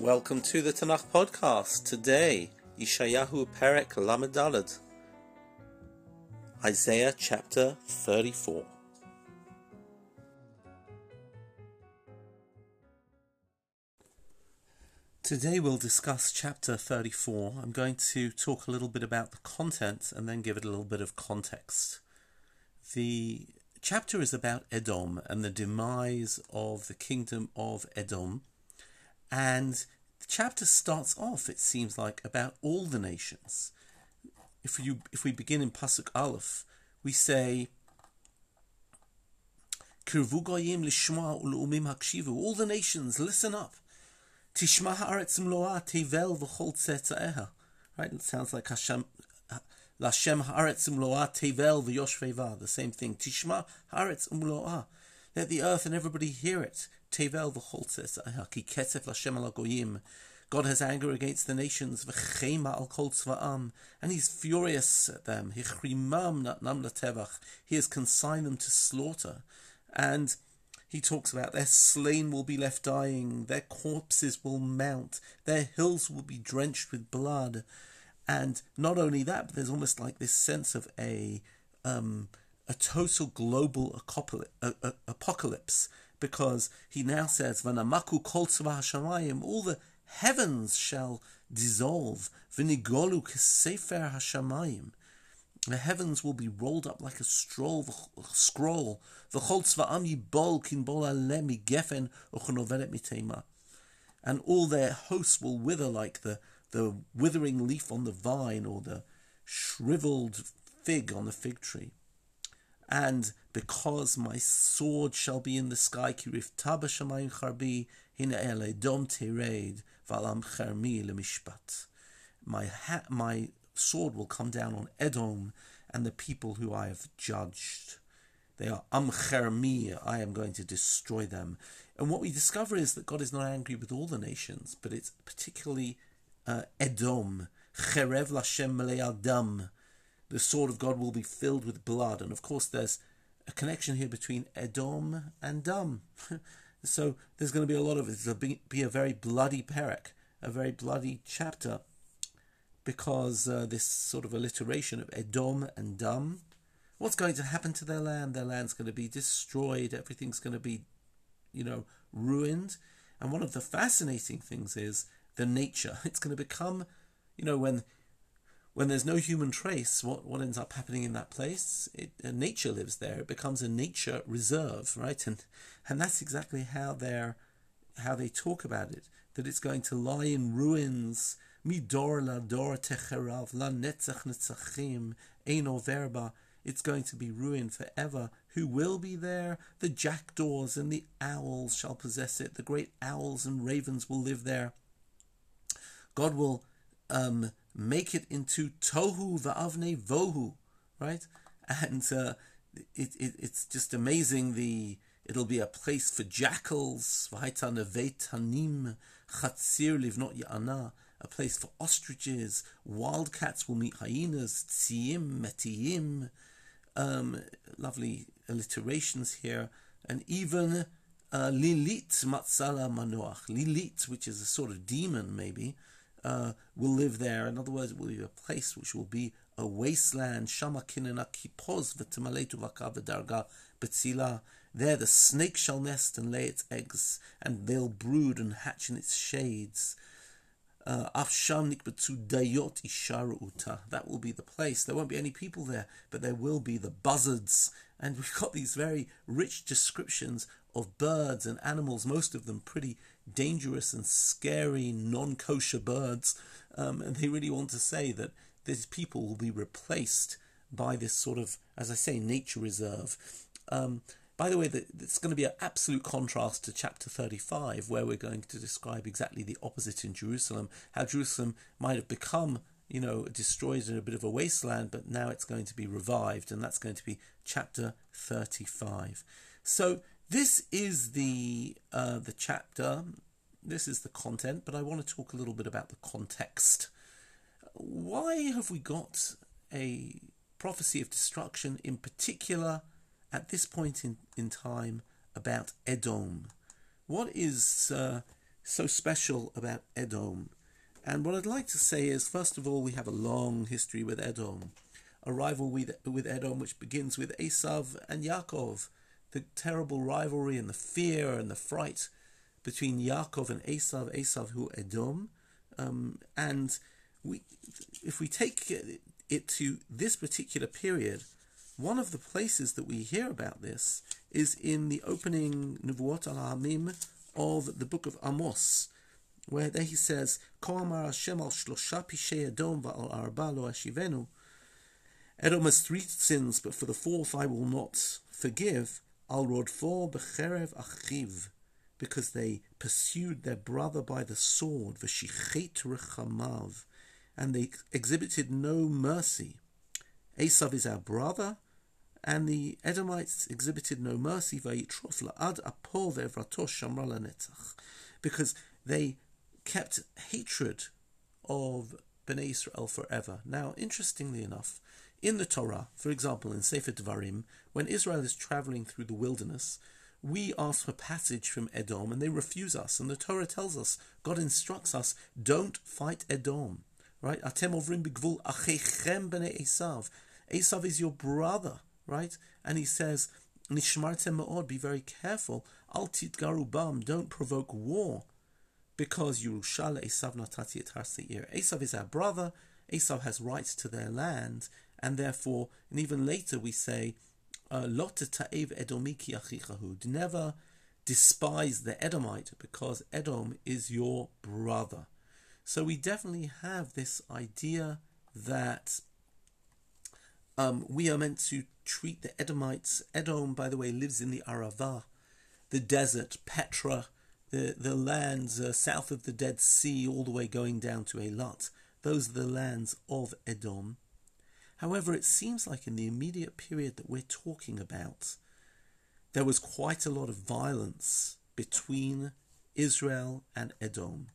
Welcome to the Tanakh podcast. Today, Yeshayahu Perek Lamed Isaiah chapter 34. Today we'll discuss chapter 34. I'm going to talk a little bit about the content and then give it a little bit of context. The chapter is about Edom and the demise of the kingdom of Edom. And the chapter starts off, it seems like, about all the nations. If you if we begin in Pasuk Aleph, we say Kirvu goyim lishma ulumim hakshivu. All the nations, listen up. Tishma haaretz mloa tevel v'chol tzetzaeha. Right? It sounds like Hashem, Lashem haaretz mloa tevel v'yoshveva. The same thing. Tishma haaretz mloa. Let the earth and everybody hear it. Tevel v'chol tzetzaeha. Ki ketzef Lashem alagoyim. God has anger against the nations, v'chema al kol tzva'am, and He's furious at them. Hichrimam natnam latevach. He has consigned them to slaughter, and he talks about their slain will be left dying, their corpses will mount, their hills will be drenched with blood. And not only that, but there's almost like this sense of a um, a total global apocalypse because he now says, "Vanamaku kol hashamayim," all the heavens shall dissolve. Vinigolu kesefer hashamayim. The heavens will be rolled up like a scroll. Scroll. And all their hosts will wither like the, the withering leaf on the vine or the shriveled fig on the fig tree. And because my sword shall be in the sky, kirif tabashamayim charbi, hine ele dom tered, valam chermi lemishpat. My, ha- my sword will come down on Edom and the people who I have judged. They are amchermi, I am going to destroy them. And what we discover is that God is not angry with all the nations, but it's particularly uh, Edom, cherev lashem adam. The sword of God will be filled with blood. And of course, there's a connection here between Edom and Dum. so there's going to be a lot of it. It'll be, be a very bloody perek, a very bloody chapter because uh, this sort of alliteration of Edom and Dum, what's going to happen to their land? Their land's going to be destroyed. Everything's going to be, you know, ruined. And one of the fascinating things is the nature. It's going to become, you know, when when there's no human trace, what, what ends up happening in that place? It, uh, nature lives there. It becomes a nature reserve, right? And and that's exactly how they're how they talk about it. That it's going to lie in ruins la dor techerav la netzach netzachim verba. It's going to be ruined forever. Who will be there? The jackdaws and the owls shall possess it. The great owls and ravens will live there. God will um, make it into tohu va'avne vohu, right? And uh, it, it, it's just amazing. The it'll be a place for jackals. Hanim chatzir livnot ya'ana a place for ostriches. Wildcats will meet hyenas. Tziyim, metiyim. Um, lovely alliterations here. And even uh, Lilit Matzala Manoach. Lilit, which is a sort of demon maybe, uh, will live there. In other words, it will be a place which will be a wasteland. Shama kinena. There the snake shall nest and lay its eggs, and they'll brood and hatch in its shades. Uh, that will be the place. There won't be any people there, but there will be the buzzards. And we've got these very rich descriptions of birds and animals, most of them pretty dangerous and scary, non kosher birds. Um, and they really want to say that these people will be replaced by this sort of, as I say, nature reserve. Um, by the way, that it's going to be an absolute contrast to chapter 35, where we're going to describe exactly the opposite in Jerusalem, how Jerusalem might have become, you know, destroyed in a bit of a wasteland, but now it's going to be revived, and that's going to be chapter 35. So this is the uh, the chapter, this is the content, but I want to talk a little bit about the context. Why have we got a prophecy of destruction in particular? at this point in, in time about Edom. What is uh, so special about Edom? And what I'd like to say is, first of all, we have a long history with Edom, a rivalry with, with Edom which begins with Esav and Yaakov, the terrible rivalry and the fear and the fright between Yaakov and Esav, Esav who Edom, um, and we, if we take it to this particular period, one of the places that we hear about this is in the opening Nevuot al of the book of Amos, where there he says, Edom has three sins, but for the fourth I will not forgive. Al rodfo becherev achiv, because they pursued their brother by the sword, v'shichet rechamav, and they exhibited no mercy. Esav is our brother, and the Edomites exhibited no mercy, because they kept hatred of Bnei Israel forever. Now, interestingly enough, in the Torah, for example, in Sefer Devarim, when Israel is traveling through the wilderness, we ask for passage from Edom and they refuse us. And the Torah tells us, God instructs us, don't fight Edom. Right? Atem ovrim b'gvul achechem b'nei Esav. Esav is your brother, right? And he says, Nishmartem ma'od, be very careful. Al titgaru bam, don't provoke war. Because Yerushal Esav natati et har Esav is our brother. Esav has rights to their land. And therefore, and even later we say, uh, Lot ta'ev edomiki achichahud. Never despise the Edomite because Edom is your brother. So we definitely have this idea that um, we are meant to treat the Edomites. Edom, by the way, lives in the Arava, the desert, Petra, the, the lands uh, south of the Dead Sea, all the way going down to Eilat. Those are the lands of Edom. However, it seems like in the immediate period that we're talking about, there was quite a lot of violence between Israel and Edom.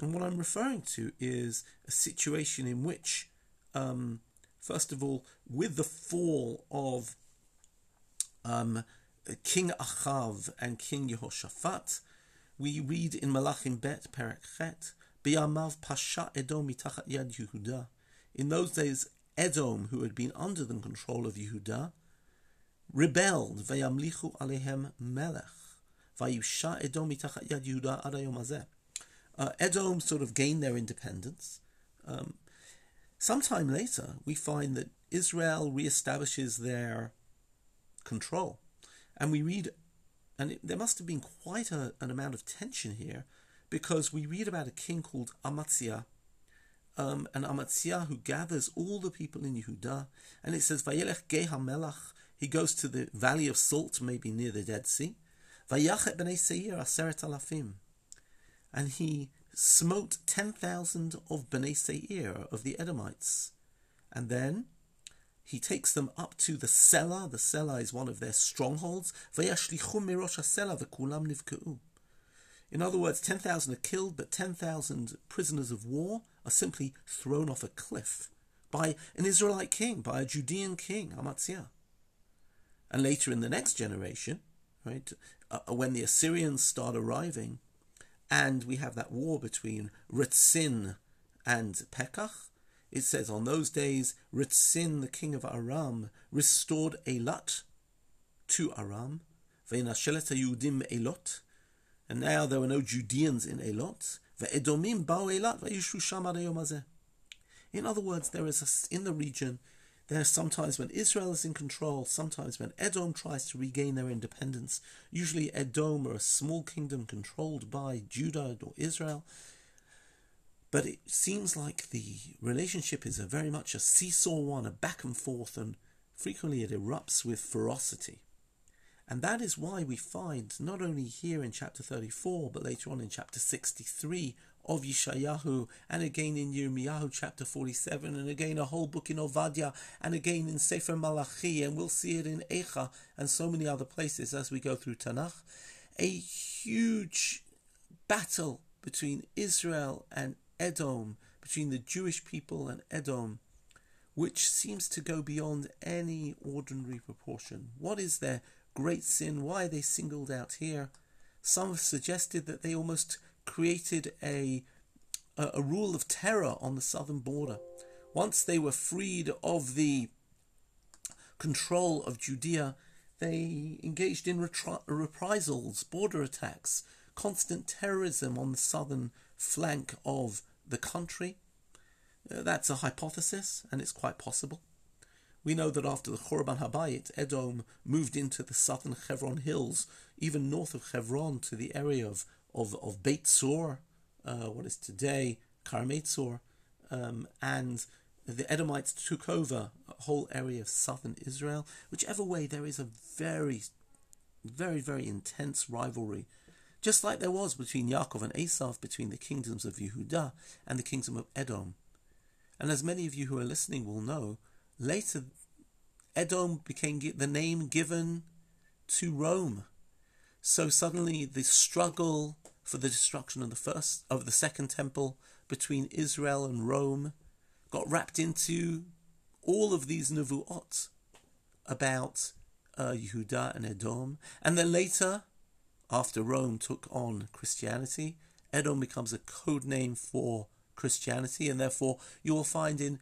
And what I'm referring to is a situation in which, um, first of all, with the fall of um, King Achav and King Yehoshaphat, we read in Malachim Bet Perek Chet, Biyamav Pasha Edom yad Yehuda. In those days, Edom, who had been under the control of Yehuda, rebelled. Vayamlichu alehem melech. Vayusha Edom mitachat yad Yehuda. Uh, Edom sort of gained their independence. Um, sometime later, we find that Israel reestablishes their control. And we read, and it, there must have been quite a, an amount of tension here, because we read about a king called Amaziah, um, an Amaziah who gathers all the people in Yehuda, and it says, Vayelech Geha Melach, he goes to the valley of salt, maybe near the Dead Sea, Vayachet b'nei Seir aseret alafim, and he smote 10,000 of Bnei Seir, of the Edomites. And then he takes them up to the Sela. The Sela is one of their strongholds. In other words, 10,000 are killed, but 10,000 prisoners of war are simply thrown off a cliff by an Israelite king, by a Judean king, Amaziah. And later in the next generation, right, uh, when the Assyrians start arriving, and we have that war between Ritzin and Pekach. It says, On those days, Ritzin, the king of Aram, restored Eilat to Aram. Ve'nashelet Yudim Elot. And now there were no Judeans in Elot. Ve'edomim ba'u Eilat ve'yishu sham In other words, there is a, in the region there are sometimes when Israel is in control, sometimes when Edom tries to regain their independence. Usually, Edom are a small kingdom controlled by Judah or Israel. But it seems like the relationship is a very much a seesaw one, a back and forth, and frequently it erupts with ferocity. And that is why we find, not only here in chapter 34, but later on in chapter 63, of Yeshayahu, and again in Yirmiyahu chapter 47, and again a whole book in Ovadia, and again in Sefer Malachi, and we'll see it in Eicha and so many other places as we go through Tanakh. A huge battle between Israel and Edom, between the Jewish people and Edom, which seems to go beyond any ordinary proportion. What is their great sin? Why are they singled out here? Some have suggested that they almost created a, a, a rule of terror on the southern border. Once they were freed of the control of Judea, they engaged in retri- reprisals, border attacks, constant terrorism on the southern flank of the country. Uh, that's a hypothesis, and it's quite possible. We know that after the Churban Habayit, Edom moved into the southern Hebron hills, even north of Hebron, to the area of, of, of Beit Zur, uh, what is today Karmei Tzur, um, and the Edomites took over a whole area of southern Israel. Whichever way, there is a very, very, very intense rivalry, just like there was between Yaakov and Esav, between the kingdoms of Yehuda and the kingdom of Edom. And as many of you who are listening will know, later Edom became the name given to Rome. So suddenly the struggle for the destruction of the first of the second temple between Israel and Rome got wrapped into all of these nevuot about uh, Yehuda and Edom, and then later, after Rome took on Christianity, Edom becomes a code name for Christianity, and therefore you will find in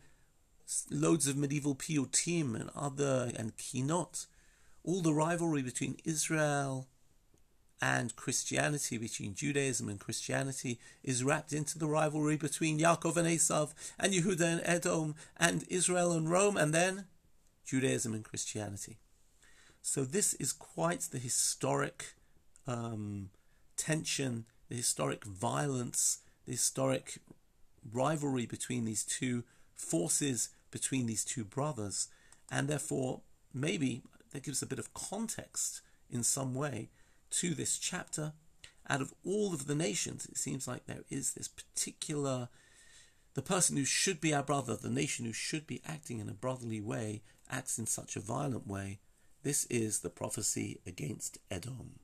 loads of medieval piyutim and other and kinot all the rivalry between Israel and Christianity, between Judaism and Christianity, is wrapped into the rivalry between Yaakov and Esav, and Yehuda and Edom, and Israel and Rome, and then Judaism and Christianity. So this is quite the historic um, tension, the historic violence, the historic rivalry between these two forces, between these two brothers, and therefore maybe that gives a bit of context in some way to this chapter. Out of all of the nations, it seems like there is this particular, the person who should be our brother, the nation who should be acting in a brotherly way, acts in such a violent way. This is the prophecy against Edom.